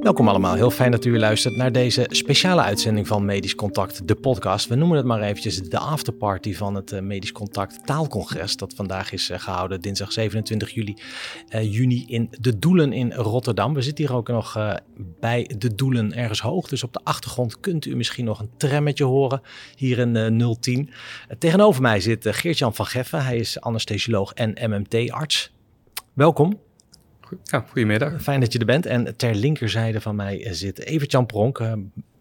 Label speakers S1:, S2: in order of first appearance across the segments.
S1: Welkom allemaal, heel fijn dat u luistert naar deze speciale uitzending van Medisch Contact, de podcast. We noemen het maar eventjes de afterparty van het eh, Medisch Contact taalcongres dat vandaag is eh, gehouden, dinsdag 27 juli, uh, juni in De Doelen in Rotterdam. We zitten hier ook nog bij De Doelen ergens hoog, dus op de achtergrond kunt u misschien nog een trammetje horen hier in 010. tegenover mij zit Geert-Jan van Geffen, hij is anesthesioloog en MMT-arts. Welkom.
S2: Ja, goedemiddag.
S1: Fijn dat je er bent. En ter linkerzijde van mij zit Evert-Jan Pronk, eh,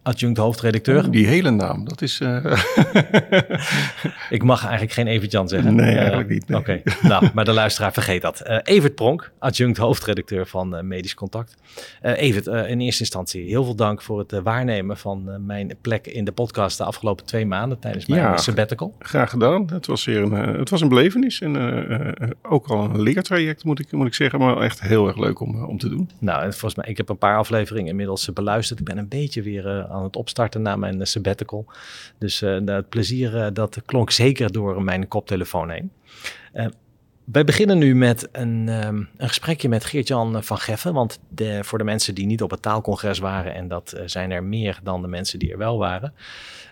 S1: adjunct hoofdredacteur.
S3: Die hele naam, dat is... Uh...
S1: ik mag eigenlijk geen Evert-Jan zeggen.
S3: Nee, eigenlijk niet.
S1: Oké, nou, maar de luisteraar vergeet dat. Uh, Evert Pronk, adjunct hoofdredacteur van uh, Medisch Contact. Evert, in eerste instantie heel veel dank voor het waarnemen van mijn plek in de podcast de afgelopen twee maanden tijdens mijn ja, sabbatical.
S3: Graag gedaan. Het was, weer een, het was een belevenis en ook al een leertraject moet ik, moet ik zeggen, maar echt heel erg leuk om, om te doen.
S1: Nou, volgens mij, ik heb een paar afleveringen inmiddels beluisterd. Ik ben een beetje weer aan het opstarten na mijn sabbatical. Dus uh, het plezier uh, dat klonk zeker door mijn koptelefoon heen. Wij beginnen nu met een, um, een gesprekje met Geert-Jan van Geffen. Want de, voor de mensen die niet op het taalcongres waren, en dat zijn er meer dan de mensen die er wel waren.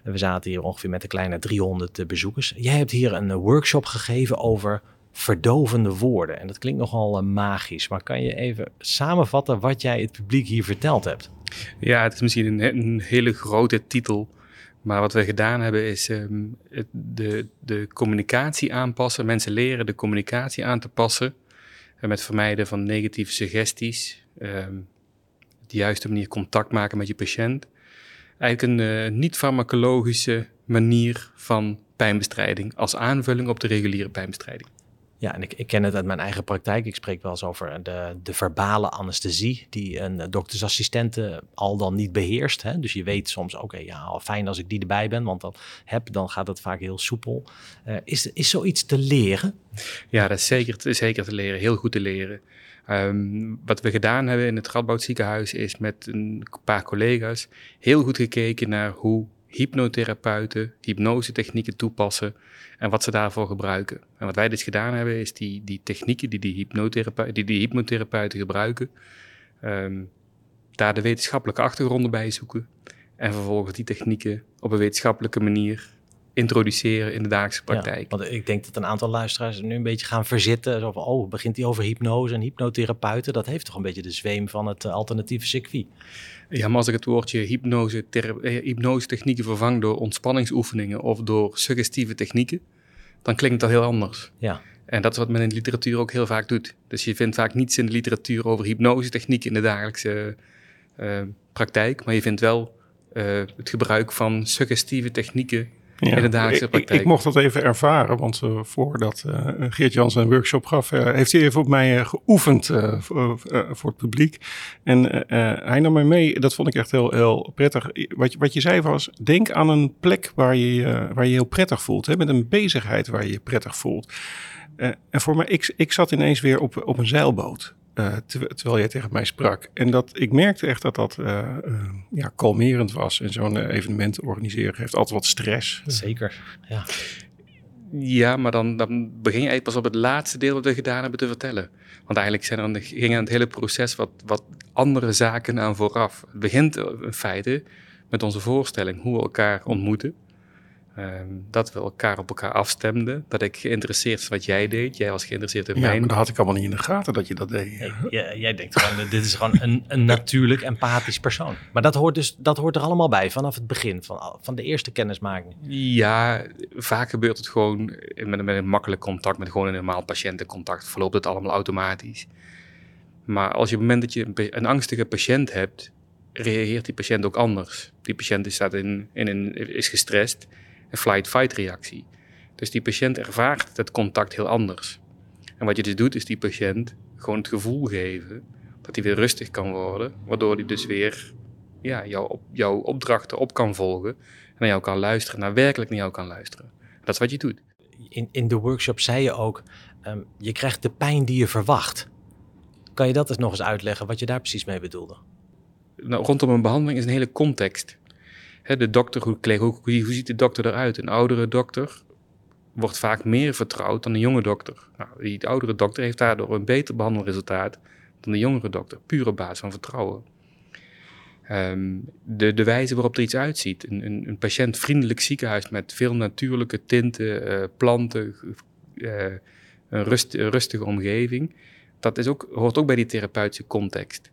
S1: We zaten hier ongeveer met een kleine 300 bezoekers. Jij hebt hier een workshop gegeven over verdovende woorden. En dat klinkt nogal magisch. Maar kan je even samenvatten wat jij het publiek hier verteld hebt?
S2: Ja, het is misschien een, hele grote titel. Maar wat we gedaan hebben is um, het, de, de communicatie aanpassen. Mensen leren de communicatie aan te passen. En met vermijden van negatieve suggesties. Um, de juiste manier contact maken met je patiënt. Eigenlijk een uh, niet-farmacologische manier van pijnbestrijding als aanvulling op de reguliere pijnbestrijding.
S1: Ja, en ik, ik, ken het uit mijn eigen praktijk. Ik spreek wel eens over de, de verbale anesthesie, die een doktersassistente al dan niet beheerst. Hè? Dus je weet soms, oké, ja, fijn als ik die erbij ben, want dan heb, dan gaat het vaak heel soepel. Is, is zoiets te leren?
S2: Ja, dat is zeker, zeker te leren, heel goed te leren. Um, wat we gedaan hebben in het Radboud ziekenhuis is met een paar collega's heel goed gekeken naar hoe hypnotherapeuten hypnose technieken toepassen en wat ze daarvoor gebruiken. En wat wij dus gedaan hebben, is die, die technieken die die, hypnotherapeuten, die die hypnotherapeuten gebruiken, um, daar de wetenschappelijke achtergronden bij zoeken. En vervolgens die technieken op een wetenschappelijke manier introduceren in de dagelijkse praktijk.
S1: want ik denk dat een aantal luisteraars nu een beetje gaan verzitten. Zo van, oh, begint hij over hypnose en hypnotherapeuten? Dat heeft toch een beetje de zweem van het uh, alternatieve circuit?
S2: Ja, maar als ik het woordje hypnose, eh, hypnose technieken vervang door ontspanningsoefeningen of door suggestieve technieken, dan klinkt dat heel anders.
S1: Ja.
S2: En dat is wat men in de literatuur ook heel vaak doet. Dus je vindt vaak niets in de literatuur over hypnose technieken in de dagelijkse uh, praktijk, maar je vindt wel uh, het gebruik van suggestieve technieken ja, in de dagelijkse praktijk.
S3: Ik, ik, mocht dat even ervaren, want uh, voordat uh, Geert Jans een workshop gaf, uh, heeft hij even op mij geoefend voor, voor het publiek. En hij nam mij mee, dat vond ik echt heel, heel prettig. Wat, wat je zei was, denk aan een plek waar je waar je heel prettig voelt, hè, met een bezigheid waar je je prettig voelt. en voor mij, ik, ik zat ineens weer op, op een zeilboot. Uh, terwijl jij tegen mij sprak. En dat, ik merkte echt dat dat uh, uh, ja, kalmerend was. En zo'n evenement organiseren heeft altijd wat stress.
S1: Zeker, ja.
S2: Ja, maar dan, dan begin je eigenlijk pas op het laatste deel wat we gedaan hebben te vertellen. Want eigenlijk zijn er, ging aan het hele proces wat, wat andere zaken aan vooraf. Het begint in feite met onze voorstelling, hoe we elkaar ontmoeten. Um, dat we elkaar op elkaar afstemden. Dat ik geïnteresseerd was wat jij deed. Jij was geïnteresseerd in mij.
S3: Ja, maar dat had ik allemaal niet in de gaten dat je dat deed.
S1: Jij, jij denkt gewoon, dit is gewoon een, een natuurlijk empathisch persoon. Maar dat hoort, dus, dat hoort er allemaal bij vanaf het begin, van, van de eerste kennismaking.
S2: Ja, vaak gebeurt het gewoon met, met een makkelijk contact, met gewoon een normaal patiëntencontact. Verloopt het allemaal automatisch. Maar als je op het moment dat je een, een angstige patiënt hebt, reageert die patiënt ook anders. Die patiënt staat in, in een, is gestrest een flight-fight reactie. Dus die patiënt ervaart het contact heel anders. En wat je dus doet, is die patiënt gewoon het gevoel geven dat hij weer rustig kan worden, waardoor hij dus weer ja, jouw, jouw opdrachten op kan volgen en naar jou kan luisteren, naar werkelijk naar jou kan luisteren. Dat is wat je doet.
S1: In, in de workshop zei je ook, um, je krijgt de pijn die je verwacht. Kan je dat eens nog eens uitleggen, wat je daar precies mee bedoelde?
S2: Nou, rondom een behandeling is een hele context de dokter, hoe, hoe, hoe ziet de dokter eruit? Een oudere dokter wordt vaak meer vertrouwd dan een jonge dokter. Nou, die oudere dokter heeft daardoor een beter behandelresultaat dan de jongere dokter, puur op basis van vertrouwen. Ehm, de, de wijze waarop er iets uitziet. Een, een, een patiëntvriendelijk ziekenhuis met veel natuurlijke tinten, uh, planten, uh, een, rust, rustige omgeving. Dat is ook, hoort ook bij die therapeutische context.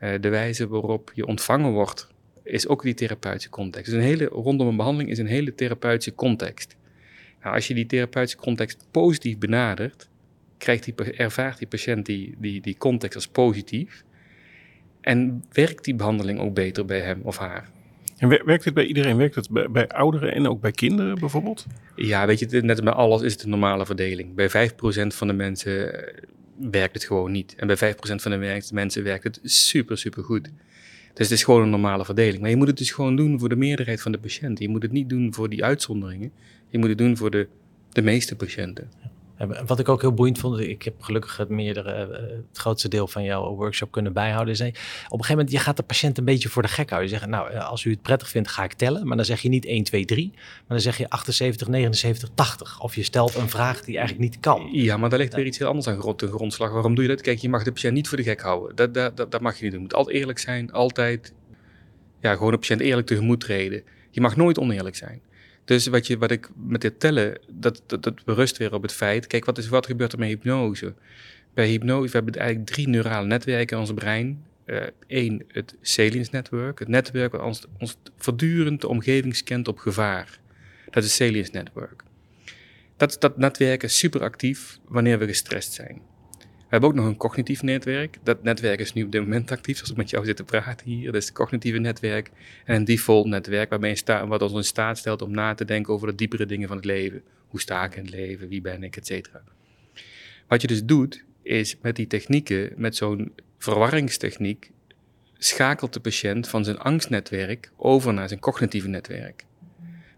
S2: Uh, de wijze waarop je ontvangen wordt, is ook die therapeutische context. Dus een hele, rondom een behandeling is een hele therapeutische context. Nou, als je die therapeutische context positief benadert, krijgt die, ervaart die patiënt die, die, die context als positief. En werkt die behandeling ook beter bij hem of haar?
S3: En werkt het bij iedereen? Werkt het bij, bij, ouderen en ook bij kinderen bijvoorbeeld?
S2: Ja, weet je, net bij alles is het een normale verdeling. Bij 5% van de mensen eh, werkt het gewoon niet. En bij 5% van de mensen werkt het super, super goed. Dus het is gewoon een normale verdeling. Maar je moet het dus gewoon doen voor de meerderheid van de patiënten. Je moet het niet doen voor die uitzonderingen. Je moet het doen voor de, de meeste patiënten.
S1: Wat ik ook heel boeiend vond, ik heb gelukkig het, meerdere, eh, het grootste deel van jouw workshop kunnen bijhouden. Is, op een gegeven moment, je gaat de patiënt een beetje voor de gek houden. Je zegt, nou, eh, als u het prettig vindt, ga ik tellen. Maar dan zeg je niet 1, 2, 3. Maar dan zeg je 78, 79, 80. Of je stelt een vraag die eigenlijk niet kan.
S2: Ja, maar daar ligt weer iets heel anders aan grond, grondslag. Waarom doe je dat? Kijk, je mag de patiënt niet voor de gek houden. Dat, dat, dat, dat mag je niet doen. Je moet altijd eerlijk zijn, altijd. Ja, gewoon de patiënt eerlijk tegemoet treden. Je mag nooit oneerlijk zijn. Dus wat, je, wat ik met dit tellen, dat, dat, dat berust weer op het feit. Kijk, wat, is, wat gebeurt er met hypnose? Bij hypnose, we hebben eigenlijk drie neurale netwerken in ons brein. Eén, uh, het salience-netwerk. Het netwerk dat ons, ons voortdurend de omgeving scant op gevaar. Dat is het salience-netwerk. Dat, dat netwerk is super actief wanneer we gestrest zijn. We hebben ook nog een cognitief netwerk. Dat netwerk is nu op dit moment actief, zoals ik met jou zit te praten hier. Dat is het cognitieve netwerk. En een default netwerk, waarbij sta, wat ons in staat stelt om na te denken over de diepere dingen van het leven. Hoe sta ik in het leven? Wie ben ik? Etcetera. Wat je dus doet, is met die technieken, met zo'n verwarringstechniek, schakelt de patiënt van zijn angstnetwerk over naar zijn cognitieve netwerk.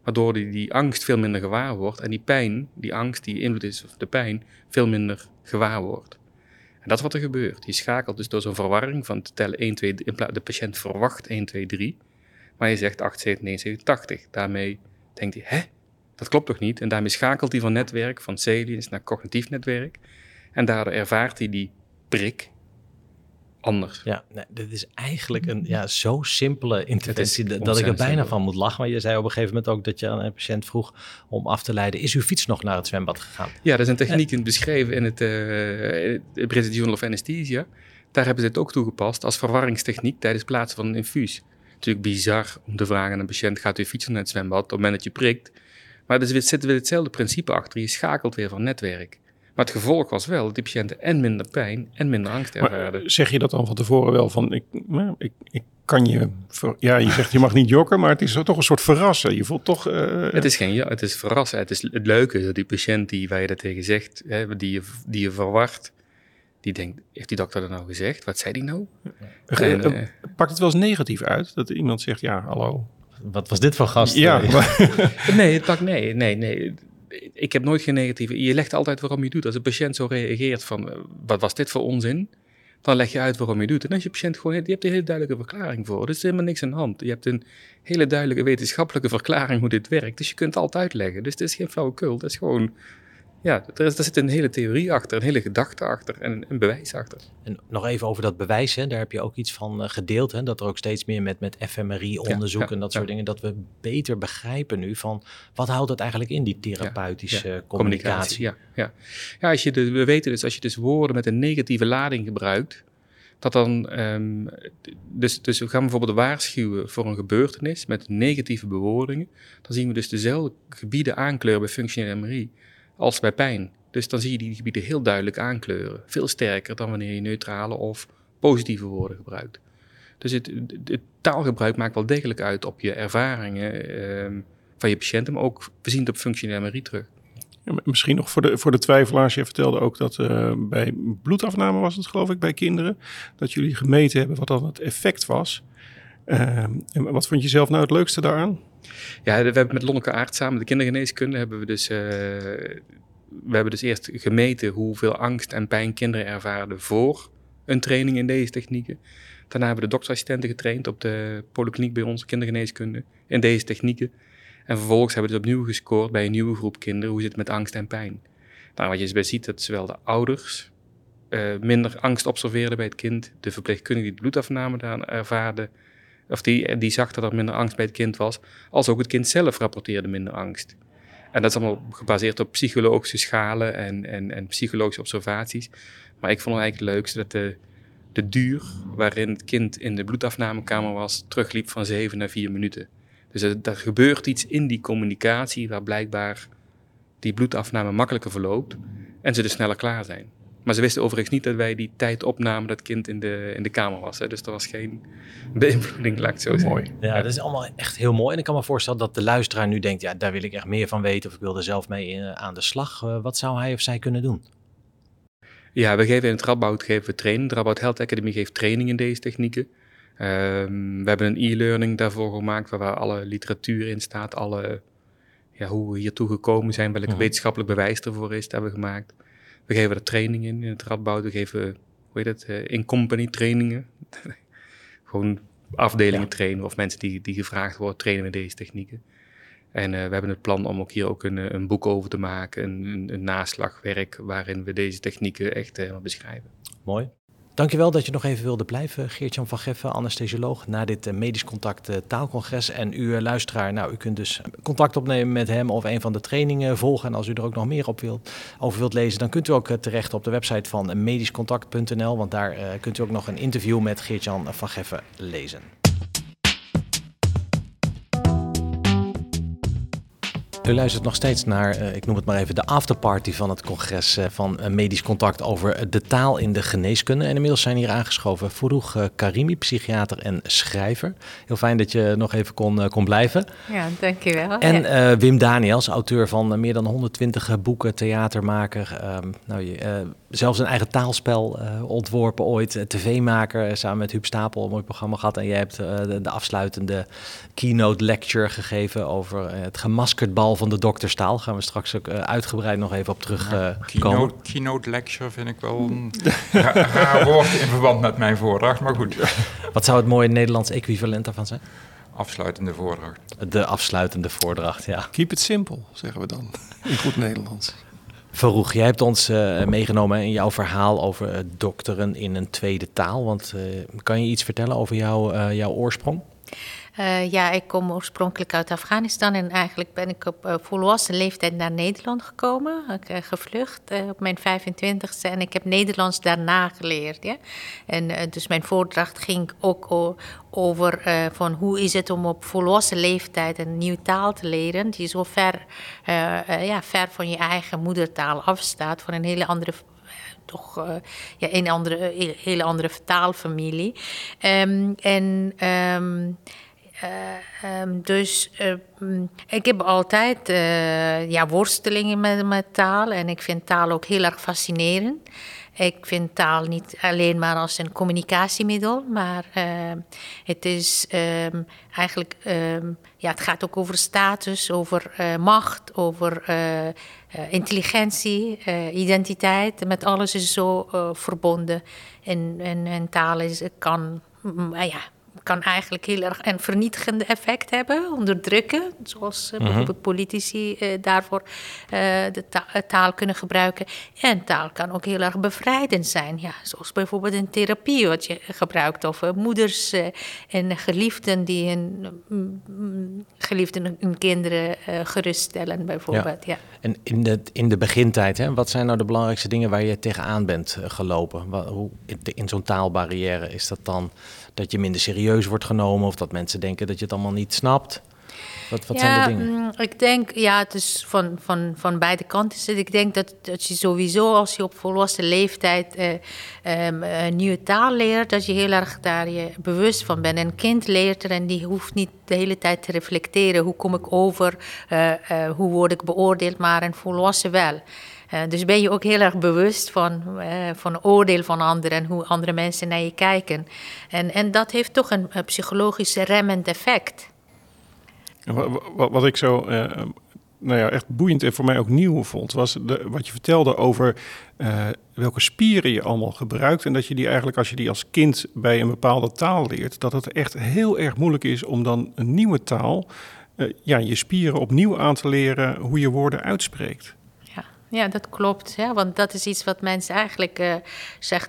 S2: Waardoor hij die angst veel minder gewaar wordt en die pijn, die angst die invloed is op de pijn, veel minder gewaar wordt. Dat wat er gebeurt. Je schakelt dus door zo'n verwarring van te tellen 1, 2, 3. De patiënt verwacht 1, 2, 3. Maar je zegt 8, 7, 9, 7, 80. Daarmee denkt hij, hè? Dat klopt toch niet? En daarmee schakelt hij van netwerk, van salience naar cognitief netwerk. En daardoor ervaart hij die prik anders.
S1: Ja, nee, dit is eigenlijk een ja, zo simpele interventie dat ik er bijna simpel. van moet lachen. Maar je zei op een gegeven moment ook dat je aan een patiënt vroeg om af te leiden, is uw fiets nog naar het zwembad gegaan?
S2: Ja, dat is een techniek in beschreven in het, uh, het British Journal of Anesthesia. Daar hebben ze het ook toegepast als verwarringstechniek tijdens het plaatsen van een infuus. Natuurlijk bizar om te vragen aan een patiënt, gaat u fietsen naar het zwembad op het moment dat je prikt? Maar er zit weer hetzelfde principe achter. Je schakelt weer van netwerk. Maar het gevolg was wel dat die patiënten en minder pijn en minder angst ervaren.
S3: zeg je dat dan van tevoren wel van, ik, nou, ik, ik kan je, ver, ja je zegt je mag niet jokken, maar het is toch een soort verrassen. Je voelt toch... Uh,
S2: het is geen, ja, het is verrassen. Het is het leuke dat die patiënt die, waar je dat tegen zegt, hè, die, je, die je verwacht, die denkt, heeft die dokter dat nou gezegd? Wat zei die nou?
S3: Ja. En, uh, pakt het wel eens negatief uit dat iemand zegt, ja hallo.
S1: Wat was dit voor gast?
S2: Ja, maar... nee, het pakt, nee, nee, nee ik heb nooit geen negatieve. Je legt altijd waarom je doet. Als een patiënt zo reageert van, wat was dit voor onzin? Dan leg je uit waarom je doet. En als je patiënt gewoon, je hebt een hele duidelijke verklaring voor. Er is helemaal niks aan de hand. Je hebt een hele duidelijke wetenschappelijke verklaring hoe dit werkt. Dus je kunt het altijd uitleggen. Dus het is geen flauwekul. Het is gewoon ja, er, is, er zit een hele theorie achter, een hele gedachte achter en een bewijs achter.
S1: En nog even over dat bewijs, hè, daar heb je ook iets van uh, gedeeld. Hè, dat er ook steeds meer met, met fMRI-onderzoek ja, ja, en dat soort dingen, dat we beter begrijpen nu van wat houdt het eigenlijk in, die therapeutische communicatie.
S2: Ja, ja. ja als je de, we weten dus, als je dus woorden met een negatieve lading gebruikt, dat dan, um, dus, dus we gaan bijvoorbeeld waarschuwen voor een gebeurtenis met negatieve bewoordingen, dan zien we dus dezelfde gebieden aankleuren bij functionele MRI als bij pijn. Dus dan zie je die gebieden heel duidelijk aankleuren. Veel sterker dan wanneer je neutrale of positieve woorden gebruikt. Dus het, taalgebruik maakt wel degelijk uit op je ervaringen eh, van je patiënten, maar ook we zien het op functionele MRI terug.
S3: Ja, misschien nog voor de, voor de twijfelaars. Je vertelde ook dat uh, bij bloedafname was het geloof ik bij kinderen. Dat jullie gemeten hebben wat dan het effect was. Uh, en wat vond je zelf nou het leukste daaraan?
S2: Ja, we hebben met Lonneke Aert samen, de kindergeneeskunde, hebben we dus... Uh, we hebben dus eerst gemeten hoeveel angst en pijn kinderen ervaren voor een training in deze technieken. Daarna hebben we de doktersassistenten getraind op de polykliniek bij ons, kindergeneeskunde, in deze technieken. En vervolgens hebben we dus opnieuw gescoord bij een nieuwe groep kinderen hoe zit het met angst en pijn. Nou, wat je dus bij ziet, dat zowel de ouders uh, minder angst observeerde bij het kind. De verpleegkundige die bloedafname daar ervaarde, of die, die zag dat er minder angst bij het kind was. Als ook het kind zelf rapporteerde minder angst. En dat is allemaal gebaseerd op psychologische schalen en, en, en psychologische observaties. Maar ik vond het eigenlijk het leukste dat de, de duur waarin het kind in de bloedafnamekamer was, terugliep van 7 naar 4 minuten. Dus er, er gebeurt iets in die communicatie waar blijkbaar die bloedafname makkelijker verloopt en ze dus sneller klaar zijn. Maar ze wisten overigens niet dat wij die tijd opnamen dat het kind in de, in de kamer was. Hè. Dus er was geen beïnvloeding, laat ik het zo zeggen.
S1: Mooi. Ja, dat is allemaal echt heel mooi. En ik kan me voorstellen dat de luisteraar nu denkt, ja, daar wil ik echt meer van weten. Of ik wil er zelf mee in, aan de slag. Uh, wat zou hij of zij kunnen doen?
S2: Ja, we geven in het Radboud geven we training. De Radboud Health Academy geeft training in deze technieken. Um, we hebben een e-learning daarvoor gemaakt, waar alle literatuur in staat. Alle, ja, hoe we hiertoe gekomen zijn, welk mm wetenschappelijk bewijs ervoor is, dat hebben we gemaakt. We geven er training in, in het Radboud. We geven, hoe heet het, uh, in-company trainingen. Gewoon afdelingen trainen of mensen die, die gevraagd worden trainen met deze technieken. En uh, we hebben het plan om ook hier ook een, eh, een boek over te maken, een, een, een naslagwerk waarin we deze technieken echt helemaal beschrijven.
S1: Mooi. Dankjewel dat je nog even wilde blijven, Geert-Jan van Geffen, anesthesioloog, na dit uh, medisch contact uh, taalcongres. En u uh, luisteraar, nou, u kunt dus contact opnemen met hem of een van de trainingen volgen. En als u er ook nog meer op wilt, over wilt lezen, dan kunt u ook terecht op de website van medischcontact.nl, want daar kunt u ook nog een interview met Geert-Jan van Geffen lezen. U luistert nog steeds naar, uh, ik noem het maar even, de afterparty van het congres uh, van uh, Medisch Contact over de taal in de geneeskunde. En inmiddels zijn hier aangeschoven Farouk Karimi, psychiater en schrijver. Heel fijn dat je nog even kon, kon blijven.
S4: Ja, dankjewel.
S1: En. Wim Daniels, auteur van meer dan 120 boeken, theatermaker. Ehm, nou, je, zelfs een eigen taalspel ontworpen ooit. tv-maker, samen met Huub Stapel, een mooi programma gehad. En jij hebt de, de afsluitende keynote lecture gegeven over het gemaskerd bal van de dokterstaal. Gaan we straks ook uh, uitgebreid nog even op terug uh,
S5: keynote, keynote, lecture vind ik wel een raar woord in verband met mijn voordracht, maar goed.
S1: Wat zou het mooie Nederlands equivalent daarvan zijn?
S5: Afsluitende voordracht.
S1: De afsluitende voordracht, ja.
S3: Keep it simple, zeggen we dan, in goed Nederlands.
S1: Verroeg, jij hebt ons uh, meegenomen in jouw verhaal over dokteren in een tweede taal. Want kan je iets vertellen over jou, jouw oorsprong?
S4: Uh, ja, ik kom oorspronkelijk uit Afghanistan en eigenlijk ben ik op uh, volwassen leeftijd naar Nederland gekomen. Ik uh, gevlucht op mijn 25ste en ik heb Nederlands daarna geleerd. Ja? En dus mijn voordracht ging ook over van hoe is het om op volwassen leeftijd een nieuwe taal te leren die zo ver, ja, ver van je eigen moedertaal afstaat, van een hele andere toch uh, ja, een andere, hele andere vertaalfamilie. Um, en um, uh, um, dus uh, ik heb altijd ja, worstelingen met, met taal en ik vind taal ook heel erg fascinerend. Ik vind taal niet alleen maar als een communicatiemiddel, maar het is eigenlijk, ja, het gaat ook over status, over macht, over intelligentie, identiteit. Met alles is zo verbonden. En, en, en taal is, kan, ja, kan eigenlijk heel erg een vernietigende effect hebben, onderdrukken. Zoals uh, bijvoorbeeld politici uh, daarvoor uh, de ta taal kunnen gebruiken. En taal kan ook heel erg bevrijdend zijn. Ja, zoals bijvoorbeeld in therapie wat je gebruikt. Of moeders en geliefden die hun, mm, geliefden hun kinderen geruststellen bijvoorbeeld. Ja. ja.
S1: En in de, in de begintijd, hè, wat zijn nou de belangrijkste dingen waar je tegenaan bent gelopen? Wat, hoe, in zo'n taalbarrière is dat dan dat je minder serieus wordt genomen of dat mensen denken dat je het allemaal niet snapt? Wat, wat
S4: ja,
S1: zijn de dingen?
S4: Mm, ik denk, ja, het is van, van, van beide kanten. Ik denk dat, dat je sowieso als je op volwassen leeftijd uh, um, een nieuwe taal leert, dat je heel erg daar je bewust van bent. Een kind leert er en die hoeft niet de hele tijd te reflecteren. Hoe kom ik over? Uh, uh, hoe word ik beoordeeld? Maar een volwassen wel. Uh, dus ben je ook heel erg bewust van, uh, van oordeel van anderen en hoe andere mensen naar je kijken. En, en dat heeft toch een, psychologisch remmend effect.
S3: Wat, ik zo uh, nou ja, echt boeiend en voor mij ook nieuw vond, was wat je vertelde over welke spieren je allemaal gebruikt. En dat je die eigenlijk, als je die als kind bij een bepaalde taal leert, dat het echt heel erg moeilijk is om dan een nieuwe taal, ja, je spieren opnieuw aan te leren hoe je woorden uitspreekt.
S4: Ja, dat klopt. Ja, want dat is iets wat mensen eigenlijk uh,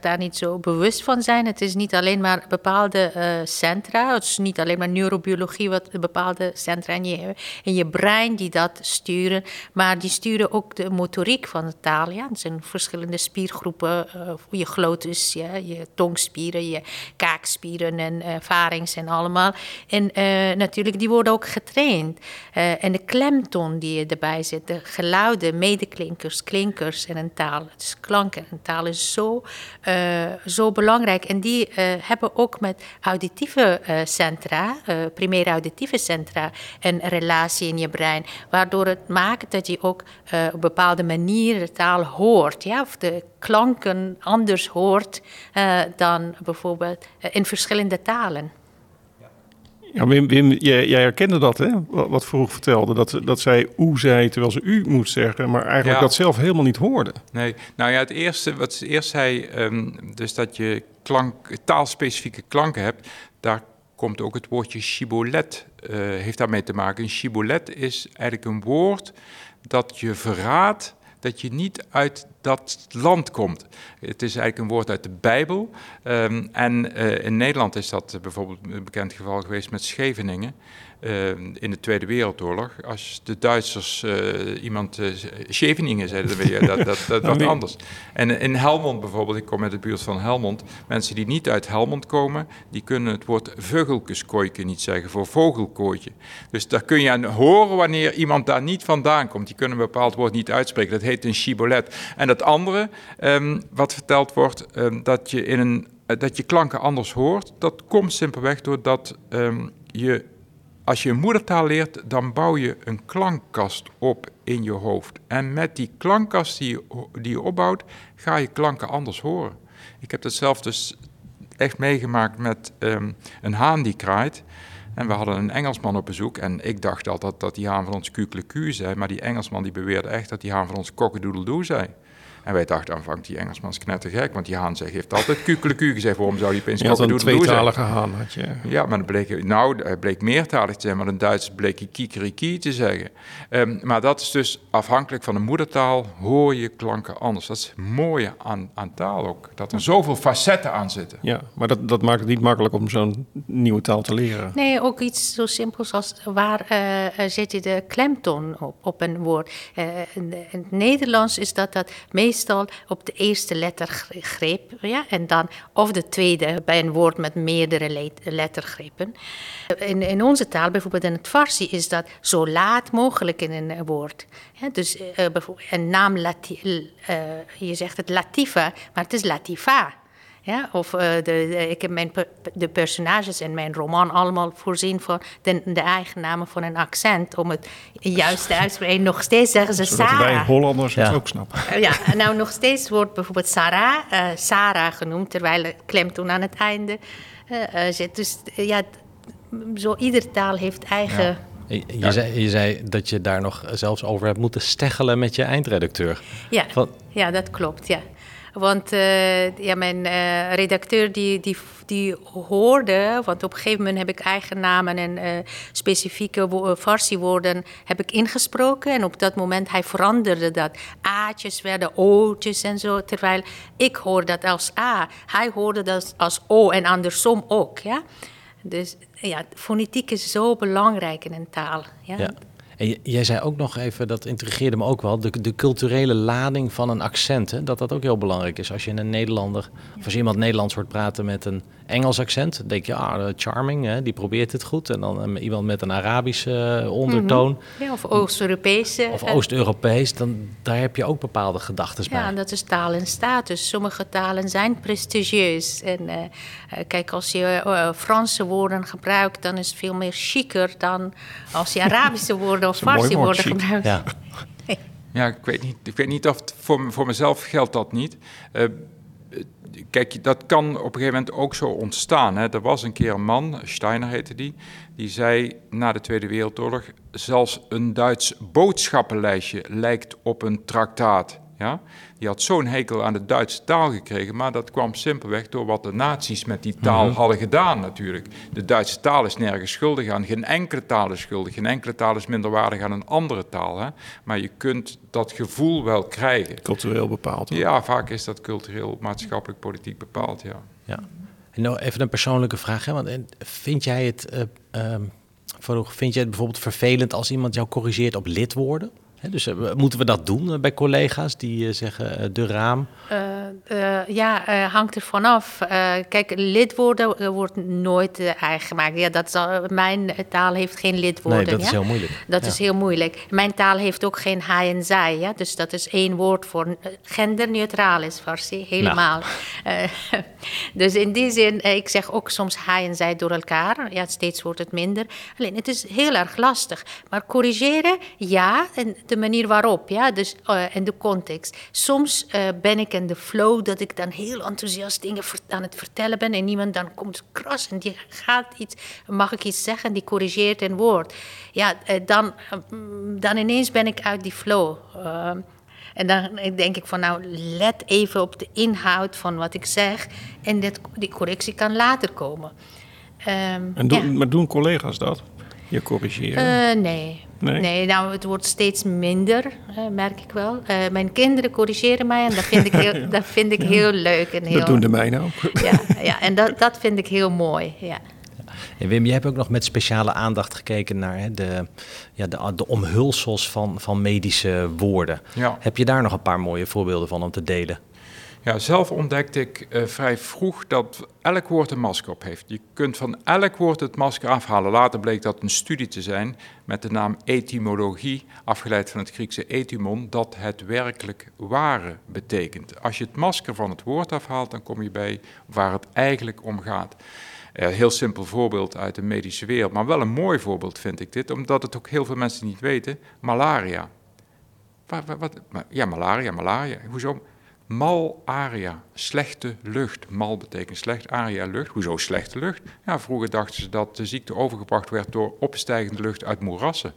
S4: daar niet zo bewust van zijn. Het is niet alleen maar bepaalde uh, centra. Het is niet alleen maar neurobiologie, wat bepaalde centra in je, in je brein die dat sturen. Maar die sturen ook de motoriek van de taal. Ja. Het zijn verschillende spiergroepen. Uh, je glotus, je tongspieren, je kaakspieren en varings en allemaal. En natuurlijk, die worden ook getraind. en de klemtoon die erbij zit, de geluiden, medeklinkers klinkers en een taal. Dus klanken en taal is zo, uh, zo belangrijk. En die uh, hebben ook met auditieve uh, centra, primaire auditieve centra, een relatie in je brein. Waardoor het maakt dat je ook op een bepaalde manier de taal hoort. Ja? Of de klanken anders hoort dan bijvoorbeeld in verschillende talen.
S3: Ja, Wim, Wim jij, jij, herkende dat, hè? Wat Vroeg vertelde. Dat, dat zij oe zei terwijl ze u moet zeggen, maar eigenlijk dat zelf helemaal niet hoorde.
S5: Nee, nou ja, het eerste wat ze eerst zei, um, dus dat je klank, taalspecifieke klanken hebt, daar komt ook het woordje shibboleth, uh, heeft daarmee te maken. Een shibboleth is eigenlijk een woord dat je verraadt dat je niet uit dat land komt. Het is eigenlijk een woord uit de Bijbel. Um, en uh, in Nederland is dat bijvoorbeeld een bekend geval geweest met Scheveningen. Uh, in de Tweede Wereldoorlog. Als de Duitsers uh, iemand uh, Scheveningen zeiden, dan dat, dat, dat anders. En in Helmond bijvoorbeeld, ik kom uit de buurt van Helmond. Mensen die niet uit Helmond komen, die kunnen het woord veugelkeskooike niet zeggen voor vogelkooitje. Dus daar kun je aan horen wanneer iemand daar niet vandaan komt. Die kunnen een bepaald woord niet uitspreken. Dat heet een shibboleth. En dat andere, um, wat verteld wordt, um, dat je in een dat je klanken anders hoort, dat komt simpelweg doordat um, je als je een moedertaal leert, dan bouw je een klankkast op in je hoofd. En met die klankkast die je, die je opbouwt, ga je klanken anders horen. Ik heb dat zelf dus echt meegemaakt met um, een haan die kraait. En we hadden een Engelsman op bezoek en ik dacht altijd dat die haan van ons kukeleku zei, maar die Engelsman die beweerde echt dat die haan van ons kokkedoedeldoe zei. En wij dachten aanvankelijk, die Engelsman is knettergek, want die haan zegt, heeft altijd kukeleku gezegd. Waarom zou die opeens
S3: een tweetalige haan, had je.
S5: Ja, maar dan bleek, nou, hij bleek meertalig te zijn, maar in Duits bleek hij kikeriki te zeggen. Um, maar dat is dus afhankelijk van de moedertaal, hoor je klanken anders. Dat is het mooie aan, aan taal ook, dat er zoveel facetten aan zitten.
S3: Ja, maar dat, dat maakt het niet makkelijk om zo'n nieuwe taal te leren.
S4: Nee, ook iets zo simpels als waar uh, zet je de klemtoon op, op een woord. Uh, in, in, het Nederlands is dat dat meest meestal op de eerste lettergreep. Ja? En dan of de tweede bij een woord met meerdere lettergrepen. In, in onze taal, bijvoorbeeld in het Farsi, is dat zo laat mogelijk in een woord. Ja, dus uh, een naam, Lati je zegt het Latifa, maar het is Latifa. Ja, of uh, de, ik heb mijn, de personages in mijn roman allemaal voorzien van de, de eigen namen van een accent. Om het juiste uit te Nog steeds zeggen ze Zodat Sarah.
S3: wij Hollanders ja. het ook snappen.
S4: Uh, ja, nou nog steeds wordt bijvoorbeeld Sarah, uh, Sarah genoemd, terwijl de klemtoon aan het einde zit. Dus ja, zo iedere taal heeft eigen... Ja.
S1: Je, je, zei, je, zei, dat je daar nog zelfs over hebt moeten steggelen met je eindredacteur.
S4: Ja, van... ja dat klopt, ja. Want uh, ja, mijn uh, redacteur die, die, die hoorde, want op een gegeven moment heb ik eigen namen en uh, specifieke wo Farsi-woorden heb ik ingesproken. En op dat moment hij veranderde dat. A'tjes werden O'tjes en zo. Terwijl ik hoorde dat als A. Hij hoorde dat als O en andersom ook. Ja? Dus ja, fonetiek is zo belangrijk in een taal. Ja.
S1: En jij zei ook nog even, dat intrigeerde me ook wel, de, de culturele lading van een accent. Hè? Dat dat ook heel belangrijk is. Als je een Nederlander, of als iemand Nederlands hoort praten met een Engels accent, dan denk je, ah, charming, hè? die probeert het goed. En dan uh, iemand met een Arabische uh, ondertoon.
S4: Mhm. Ja, of Oost-Europese.
S1: Of Oost-Europees, dan daar heb je ook bepaalde gedachten bij.
S4: Ja, en dat is taal en status. Sommige talen zijn prestigieus. En uh, kijk, als je Franse woorden gebruikt, dan is het veel meer chiquer dan als je Arabische woorden of Farsi woorden gebruikt.
S5: Ja. Ja, ik weet niet, ik weet niet of het voor, voor mezelf geldt dat niet. Uh, kijk, dat kan op een gegeven moment ook zo ontstaan. Hè. Er was een keer een man, Steiner heette die, die zei na de Tweede Wereldoorlog: zelfs een Duits boodschappenlijstje lijkt op een traktaat. Ja? Die had zo'n hekel aan de Duitse taal gekregen, maar dat kwam simpelweg door wat de nazi's met die taal
S1: Mhm.
S5: hadden gedaan natuurlijk. De Duitse taal is nergens schuldig aan, geen enkele taal is schuldig, geen enkele taal is minderwaardig aan een andere taal. Hè? Maar je kunt dat gevoel wel krijgen.
S3: Cultureel bepaald. hoor.
S5: Ja, vaak is dat cultureel, maatschappelijk, politiek bepaald, ja.
S1: Ja. En nou even een persoonlijke vraag. Hè? Want eh, vind jij het, Farouk, vind jij het bijvoorbeeld vervelend als iemand jou corrigeert op lidwoorden? Dus eh, moeten we dat doen eh, bij collega's die eh, zeggen de raam?
S4: Ja, hangt er vanaf. Kijk, lidwoorden wordt nooit eigen gemaakt. Ja, dat zal, mijn taal heeft geen lidwoorden.
S1: Nee, dat
S4: ja?
S1: is heel moeilijk.
S4: Dat
S1: Ja.
S4: is heel moeilijk. Mijn taal heeft ook geen hij en zij. Ja? Dus dat is één woord voor genderneutraal is Farsi, helemaal. Eh, dus in die zin, ik zeg ook soms hij en zij door elkaar. Ja, steeds wordt het minder. Alleen, het is heel erg lastig. Maar corrigeren, ja, en de manier waarop, ja, dus eh, en de context. Soms eh, ben ik in de flow dat ik dan heel enthousiast dingen aan het vertellen ben en iemand dan komt kras en die gaat iets, mag ik iets zeggen, die corrigeert een woord. Ja, eh, dan, mm, dan ineens ben ik uit die flow. En dan denk ik van nou, let even op de inhoud van wat ik zeg en dit, die correctie kan later komen. Ehm,
S3: En doen,
S4: ja.
S3: Maar doen collega's dat? Je corrigeren?
S4: Nee.
S3: Nee?
S4: nee. nou, het wordt steeds minder, merk ik wel. Eh, mijn kinderen corrigeren mij en dat vind ik heel, dat vind ik heel leuk. En heel,
S3: dat doen de mijnen ook.
S4: ja, ja, en dat, dat vind ik heel mooi. Ja.
S1: En Wim, jij hebt ook nog met speciale aandacht gekeken naar hè, de, ja, de, de omhulsels van, van medische woorden.
S5: Ja.
S1: Heb je daar nog een paar mooie voorbeelden van om te delen?
S5: Ja, zelf ontdekte ik eh, vrij vroeg dat elk woord een masker op heeft. Je kunt van elk woord het masker afhalen. Later bleek dat een studie te zijn met de naam etymologie, afgeleid van het Griekse etymon, dat het werkelijk ware betekent. Als je het masker van het woord afhaalt, dan kom je bij waar het eigenlijk om gaat. Een heel simpel voorbeeld uit de medische wereld, maar wel een mooi voorbeeld vind ik dit, omdat het ook heel veel mensen niet weten. Malaria. Wat, wat, ja, malaria, malaria. Hoezo? Malaria, slechte lucht. Mal betekent slecht, aria lucht. Hoezo slechte lucht? Ja, vroeger dachten ze dat de ziekte overgebracht werd door opstijgende lucht uit moerassen.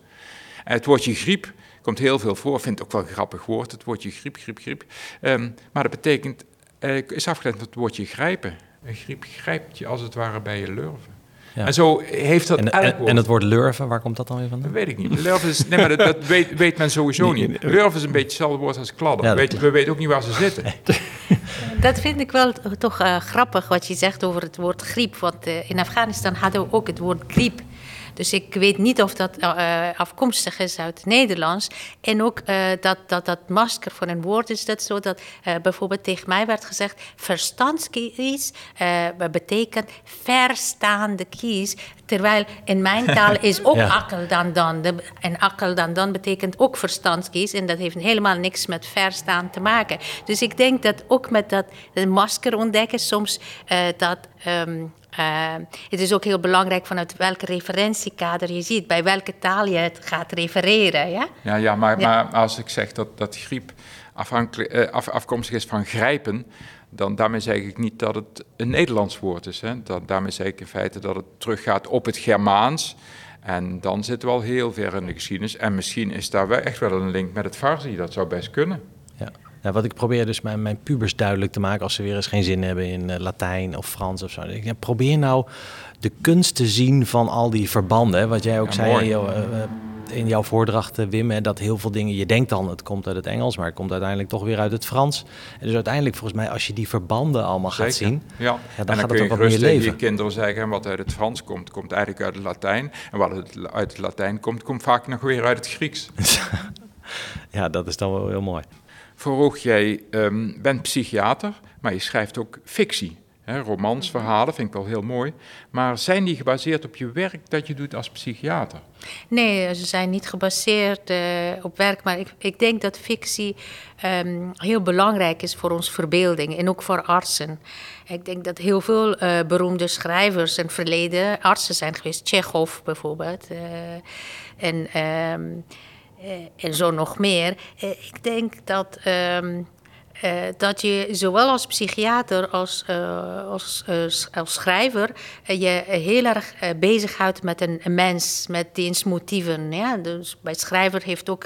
S5: En het woordje griep komt heel veel voor. Vind ook wel een grappig woord, het woordje griep, griep, griep. Ehm, maar dat betekent, eh, is afgeleid van het woordje grijpen. Een griep grijpt je als het ware bij je lurven.
S1: Ja.
S5: En zo heeft dat
S1: En,
S5: elk
S1: en, en het woord lurven, waar komt dat dan weer
S5: Dat
S1: vandaan?
S5: weet ik niet. Lurven is, nee, maar dat, dat weet, weet men sowieso niet. Lurven is een beetje hetzelfde woord als kladden.
S1: Ja, dat
S5: weet, we weten ook niet waar ze zitten.
S4: Dat vind ik wel t- toch eh, grappig wat je zegt over het woord griep. Want eh, in Afghanistan hadden we ook het woord griep. Dus ik weet niet of dat eh, afkomstig is uit het Nederlands. En ook eh, dat, dat dat masker van een woord is dat zo dat eh, bijvoorbeeld tegen mij werd gezegd... verstandskies eh, betekent verstaande kies. Terwijl in mijn taal is ook
S1: Ja.
S4: akkel dan dan. De- En akkel dan dan betekent ook verstandskies. En dat heeft helemaal niks met verstaan te maken. Dus ik denk dat ook met dat masker ontdekken soms eh, dat... ehm, eh, het is ook heel belangrijk vanuit welke referentiekader je ziet, bij welke taal je het gaat refereren. Ja?
S5: Ja, ja, maar,
S4: Ja.
S5: maar als ik zeg dat, dat griep afhankelijk, eh, af, afkomstig is van grijpen, dan daarmee zeg ik niet dat het een Nederlands woord is. Hè. Dat, daarmee zeg ik in feite dat het teruggaat op het Germaans. En dan zitten we al heel ver in de geschiedenis. En misschien is daar wel echt wel een link met het Farsi. Dat zou best kunnen.
S1: Ja. Wat ik probeer dus mijn, mijn pubers duidelijk te maken als ze weer eens geen zin hebben in eh, Latijn of Frans of zo. Ik ja, probeer nou de kunst te zien van al die verbanden. Hè, wat jij ook
S5: Ja,
S1: zei jouw, eh, eh, in jouw voordracht, eh, Wim, hè, dat heel veel dingen, je denkt dan het komt uit het Engels, maar het komt uiteindelijk toch weer uit het Frans. En dus uiteindelijk volgens mij, als je die verbanden allemaal gaat
S5: Zeker.
S1: zien,
S5: Ja.
S1: dan
S5: en
S1: gaat
S5: dan
S1: het ook wat meer
S5: tegen je
S1: leven.
S5: kinderen zeggen, wat uit het Frans komt, komt eigenlijk uit het Latijn. En wat uit- het Latijn komt, komt vaak nog weer uit het Grieks.
S1: ja, dat is dan wel heel mooi.
S5: Vroeg, jij ehm, bent psychiater, maar je schrijft ook fictie. Hè, romans, verhalen, vind ik wel heel mooi. Maar zijn die gebaseerd op je werk dat je doet als psychiater?
S4: Nee, ze zijn niet gebaseerd eh, op werk, maar ik, ik denk dat fictie ehm, heel belangrijk is voor onze verbeelding en ook voor artsen. Ik denk dat heel veel eh, beroemde schrijvers het verleden artsen zijn geweest, Chekhov bijvoorbeeld. eh, en, ehm, eh, en zo nog meer. Ik denk dat. Ehm, dat je zowel als psychiater als, uh, als, uh, als schrijver je heel erg bezighoudt met een, mens, met diensmotieven. Ja? Dus bij schrijver heeft ook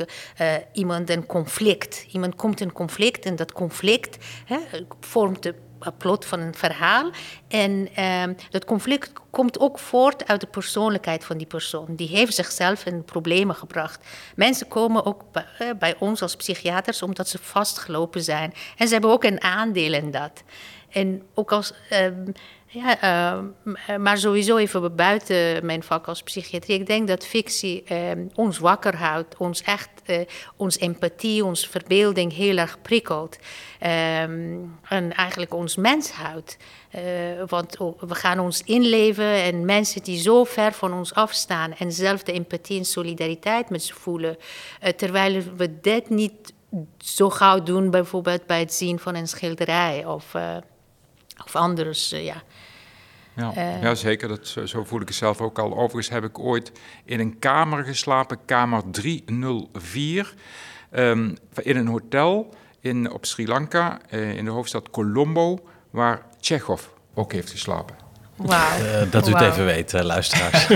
S4: iemand een conflict. Iemand komt in conflict en dat conflict hè, vormt de plot van een verhaal. En uh, dat conflict komt ook voort uit de persoonlijkheid van die persoon. Die heeft zichzelf in problemen gebracht. Mensen komen ook bij, bij ons als psychiaters omdat ze vastgelopen zijn. En ze hebben ook een aandeel in dat. En ook als. Uh, ja, uh, maar sowieso even buiten mijn vak als psychiatrie. Ik denk dat fictie uh, ons wakker houdt, ons echt, uh, ons empathie, onze verbeelding heel erg prikkelt. En eigenlijk ons mens houdt. Uh, want we gaan ons inleven en mensen die zo ver van ons afstaan en zelf de empathie en solidariteit met ze voelen. Terwijl we dit niet zo gauw doen, bijvoorbeeld bij het zien van een schilderij of, of anders. ja.
S5: Ja, ja, zeker. Dat, zo voel ik het zelf ook al. Overigens heb ik ooit in een kamer geslapen, kamer 304, um, in een hotel in, op Sri Lanka, uh, in de hoofdstad Colombo, waar Tsjechov ook heeft geslapen.
S4: Wow.
S1: Uh, dat u het even weet, uh, luisteraars.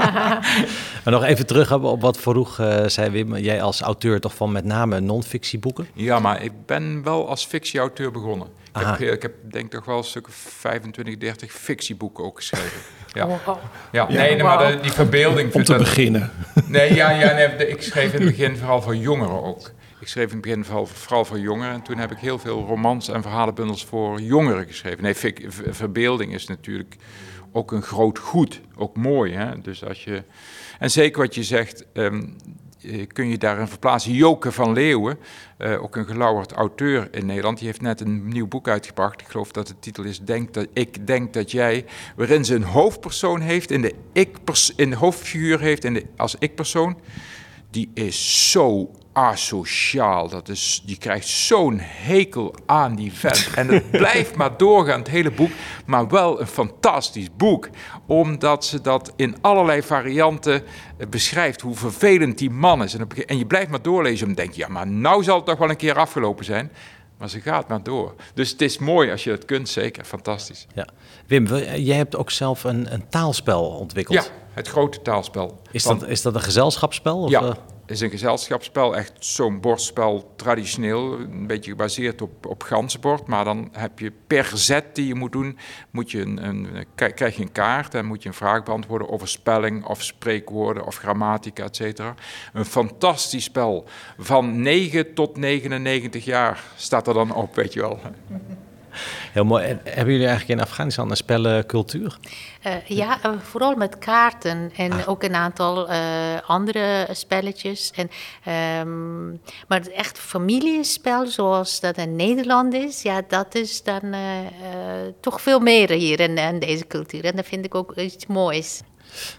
S1: maar nog even terug op wat Vroeg uh, zei Wim. Jij als auteur toch van met name non-fictieboeken?
S5: Ja, maar ik ben wel als fictieauteur begonnen. Ik heb, ik heb, denk toch wel een stuk 25, 30 fictieboeken ook geschreven. Ja,
S4: wow.
S5: ja. nee, nee maar de, die verbeelding...
S3: Om te dat, beginnen.
S5: Nee, ja, ja nee, ik schreef in het begin vooral voor jongeren ook. Ik schreef in het begin vooral, vooral voor jongeren. En toen heb ik heel veel romans en verhalenbundels voor jongeren geschreven. Nee, verbeelding is natuurlijk ook een groot goed. Ook mooi, hè? Dus als je... En zeker wat je zegt, um, kun je daarin verplaatsen. Joke van Leeuwen, uh, ook een gelauwerd auteur in Nederland, die heeft net een nieuw boek uitgebracht. Ik geloof dat de titel is Denk dat, Ik denk dat jij, waarin ze een hoofdpersoon heeft, in de, ik in de hoofdfiguur heeft in de, als ik-persoon. Die is zo asociaal. Dat is, je krijgt zo'n hekel aan die vent. En het blijft maar doorgaan, het hele boek. Maar wel een fantastisch boek. Omdat ze dat in allerlei varianten eh, beschrijft. Hoe vervelend die man is. En, je blijft maar doorlezen. En denk je, ja, maar nou zal het toch wel een keer afgelopen zijn. Maar ze gaat maar door. Dus het is mooi als je dat kunt, zeker. Fantastisch.
S1: Ja. Wim, jij hebt ook zelf een, een taalspel ontwikkeld.
S5: Ja, het grote taalspel.
S1: Is, dat, is dat een gezelschapsspel? Of
S5: ja, is een gezelschapsspel, echt zo'n bordspel traditioneel, een beetje gebaseerd op, op gansbord. Maar dan heb je per zet die je moet doen, moet je een, een, krijg je een kaart en moet je een vraag beantwoorden over spelling of spreekwoorden of grammatica, et cetera. Een fantastisch spel. Van 9 tot 99 jaar staat er dan op, weet je wel.
S1: Heel mooi. hebben jullie eigenlijk in Afghanistan een spellencultuur?
S4: Uh, ja, uh, vooral met kaarten en ah. ook een aantal uh, andere spelletjes. En, um, maar het echt familiespel zoals dat in Nederland is, ja, dat is dan toch veel meer hier in, in deze cultuur. En dat vind ik ook iets moois.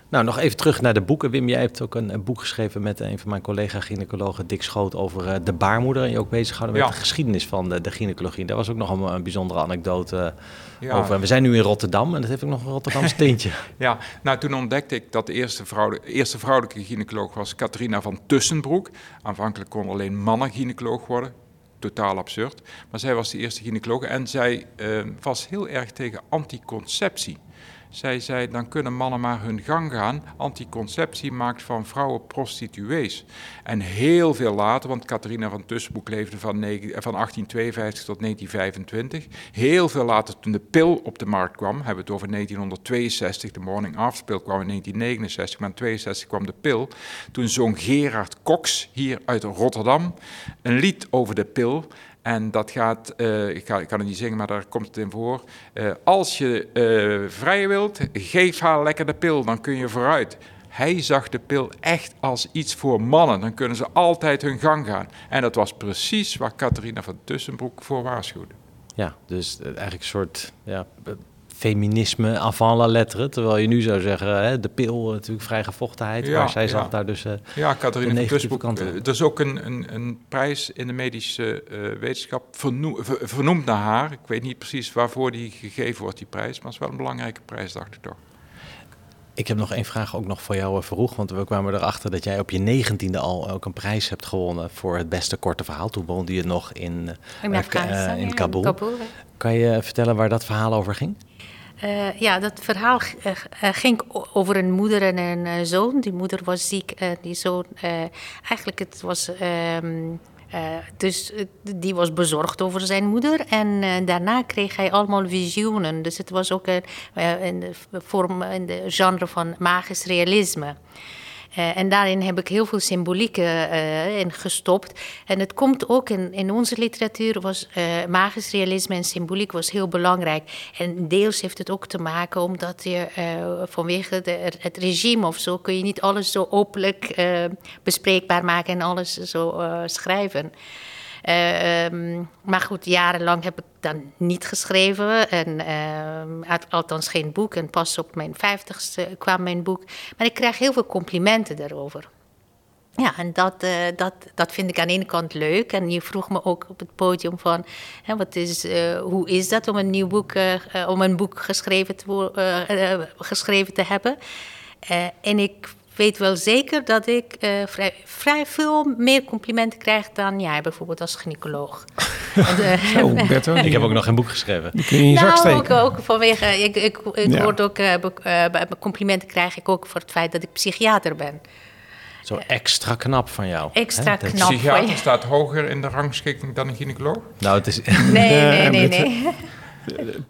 S1: Nou, nog even terug naar de boeken. Wim, jij hebt ook een, een boek geschreven met een van mijn collega-gynaecologen, Dick Schoot, over uh, de baarmoeder. En je ook bezig gehouden met de geschiedenis van de, de gynaecologie. Daar was ook nog een, een bijzondere anekdote ja. over. we zijn nu in Rotterdam en dat heeft ook nog een Rotterdamse tintje.
S5: ja, nou toen ontdekte ik dat de eerste, vrouw, de eerste vrouwelijke gynaecoloog was Catharina van Tussenbroek. Aanvankelijk kon alleen mannen gynaecoloog worden totaal absurd. Maar zij was de eerste gynaecoloog en zij uh, was heel erg tegen anticonceptie. Zij zei, dan kunnen mannen maar hun gang gaan. Anticonceptie maakt van vrouwen prostituees. En heel veel later, want Catharina van Tussenboek leefde van, van 1852 tot 1925. Heel veel later, toen de pil op de markt kwam, hebben we het over 1962, de morning after pil kwam in 1969, maar in 1962 kwam de pil. Toen zong Gerard Cox hier uit Rotterdam een lied over de pil. En dat gaat, uh, ik, kan, ik, kan, het niet zingen, maar daar komt het in voor. Uh, als je uh, vrij wilt, geef haar lekker de pil, dan kun je vooruit. Hij zag de pil echt als iets voor mannen. Dan kunnen ze altijd hun gang gaan. En dat was precies waar Catharina van Tussenbroek voor waarschuwde.
S1: Ja, dus eigenlijk een soort ja, feminisme avant la lettre. Terwijl je nu zou zeggen, hè, de pil, natuurlijk vrij gevochtenheid. Ja, maar zij zag daar dus uh,
S5: Ja, van Tussenbroek. Uh, er is ook een, een, een, prijs in de medische uh, wetenschap vernoemd, vernoemd naar haar. Ik weet niet precies waarvoor die gegeven wordt, die prijs. Maar het is wel een belangrijke prijs, dacht ik toch.
S1: Ik heb nog één vraag ook nog voor jou, Vroeg. Want we kwamen erachter dat jij op je negentiende al ook een prijs hebt gewonnen voor het beste korte verhaal. Toen woonde je nog in,
S4: in,
S1: uh, in Kabul. Kabul kan je vertellen waar dat verhaal over ging?
S4: Uh, ja, dat verhaal uh, ging over een moeder en een zoon. Die moeder was ziek en die zoon... eigenlijk het was... Um, dus die was bezorgd over zijn moeder. En daarna kreeg hij allemaal visioenen. Dus het was ook de vorm, in de genre van magisch realisme. Uh, en daarin heb ik heel veel symboliek uh, in gestopt. En het komt ook in, in onze literatuur, was uh, magisch realisme en symboliek was heel belangrijk. En deels heeft het ook te maken omdat je vanwege het regime of zo kun je niet alles zo openlijk bespreekbaar maken en alles zo schrijven. Uh, maar goed, jarenlang heb ik dan niet geschreven. En, uh, althans geen boek. En pas op mijn vijftigste kwam mijn boek. Maar ik krijg heel veel complimenten daarover. Ja, en dat, uh, dat, dat vind ik aan de ene kant leuk. En je vroeg me ook op het podium van... Hè, wat is, uh, hoe is dat om een nieuw boek, om een boek geschreven te, geschreven te hebben? en ik weet wel zeker dat ik uh, vrij, vrij, veel meer complimenten krijg dan jij, bijvoorbeeld als gynaecoloog.
S1: Zo, Berto, ik heb ook nog geen boek geschreven.
S3: Die kun je in je
S4: nou,
S3: zak
S4: steken. Ook, ook vanwege, ik, ik, ik ja. word ook, uh, complimenten krijg ik ook voor het feit dat ik psychiater ben.
S1: Zo extra knap van jou.
S4: Extra
S5: hè?
S4: knap.
S5: Een psychiater staat hoger in de rangschikking dan een gynaecoloog?
S1: Nou, het is...
S4: Nee, nee, nee, nee.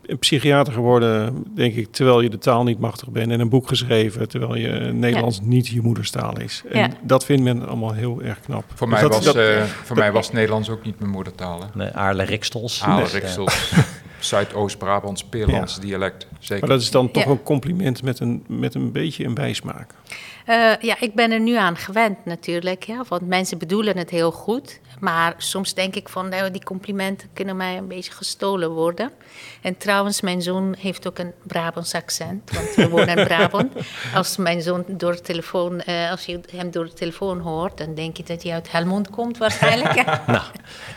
S3: Een psychiater geworden, denk ik, terwijl je de taal niet machtig bent. En een boek geschreven, terwijl je Nederlands ja. niet je moederstaal is. En ja. dat vindt men allemaal heel erg knap.
S5: Voor, dus mij, dat, was, dat, uh, voor mij was Nederlands ook niet mijn moedertaal. Hè?
S1: Nee, Aarle Rikstels.
S5: Aarle Rikstels. Zuidoost-Brabants, Peerlands dialect. Zeker.
S3: Maar dat is dan toch een compliment met een, met een beetje een bijsmaak.
S4: Uh, ja, ik ben er nu aan gewend natuurlijk. Ja, want mensen bedoelen het heel goed. Maar soms denk ik van, nou, die complimenten kunnen mij een beetje gestolen worden. En trouwens, mijn zoon heeft ook een Brabants accent. Want we wonen in Brabant. Als mijn zoon door de telefoon, uh, als je hem door de telefoon hoort, dan denk je dat hij uit Helmond komt waarschijnlijk.
S1: nou,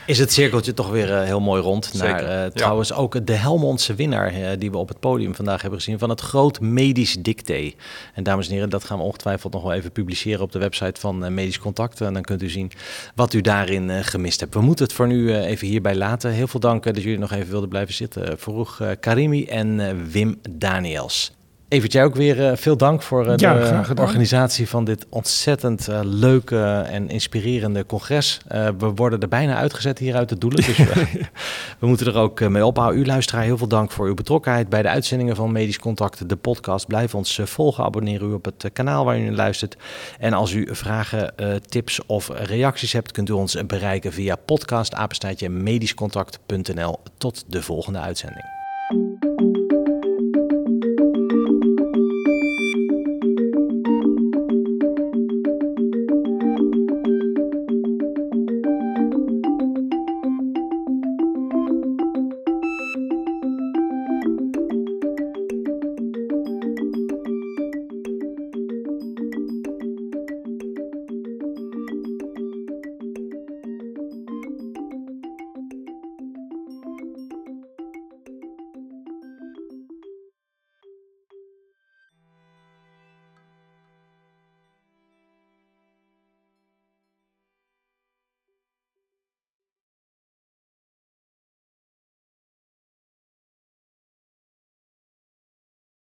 S1: is het cirkeltje toch weer uh, heel mooi rond. Naar, ja. Trouwens de Helmondse winnaar die we op het podium vandaag hebben gezien van het Groot Medisch Dicté. En dames en heren, dat gaan we ongetwijfeld nog wel even publiceren op de website van Medisch Contact. En dan kunt u zien wat u daarin gemist hebt. We moeten het voor nu even hierbij laten. Heel veel dank dat jullie nog even wilden blijven zitten. Vroeg Karimi en Wim Daniels. Evert, jij ook weer veel dank voor de
S3: ja,
S1: organisatie van dit ontzettend uh, leuke en inspirerende congres. We worden er bijna uitgezet hier uit de doelen, dus we, we moeten er ook mee ophouden. U luisteraar, heel veel dank voor uw betrokkenheid bij de uitzendingen van Medisch Contact, de podcast. Blijf ons volgen, abonneer u op het kanaal waar u naar luistert. En als u vragen, tips of reacties hebt, kunt u ons bereiken via podcastapenstaatje medischcontact.nl. Tot de volgende uitzending.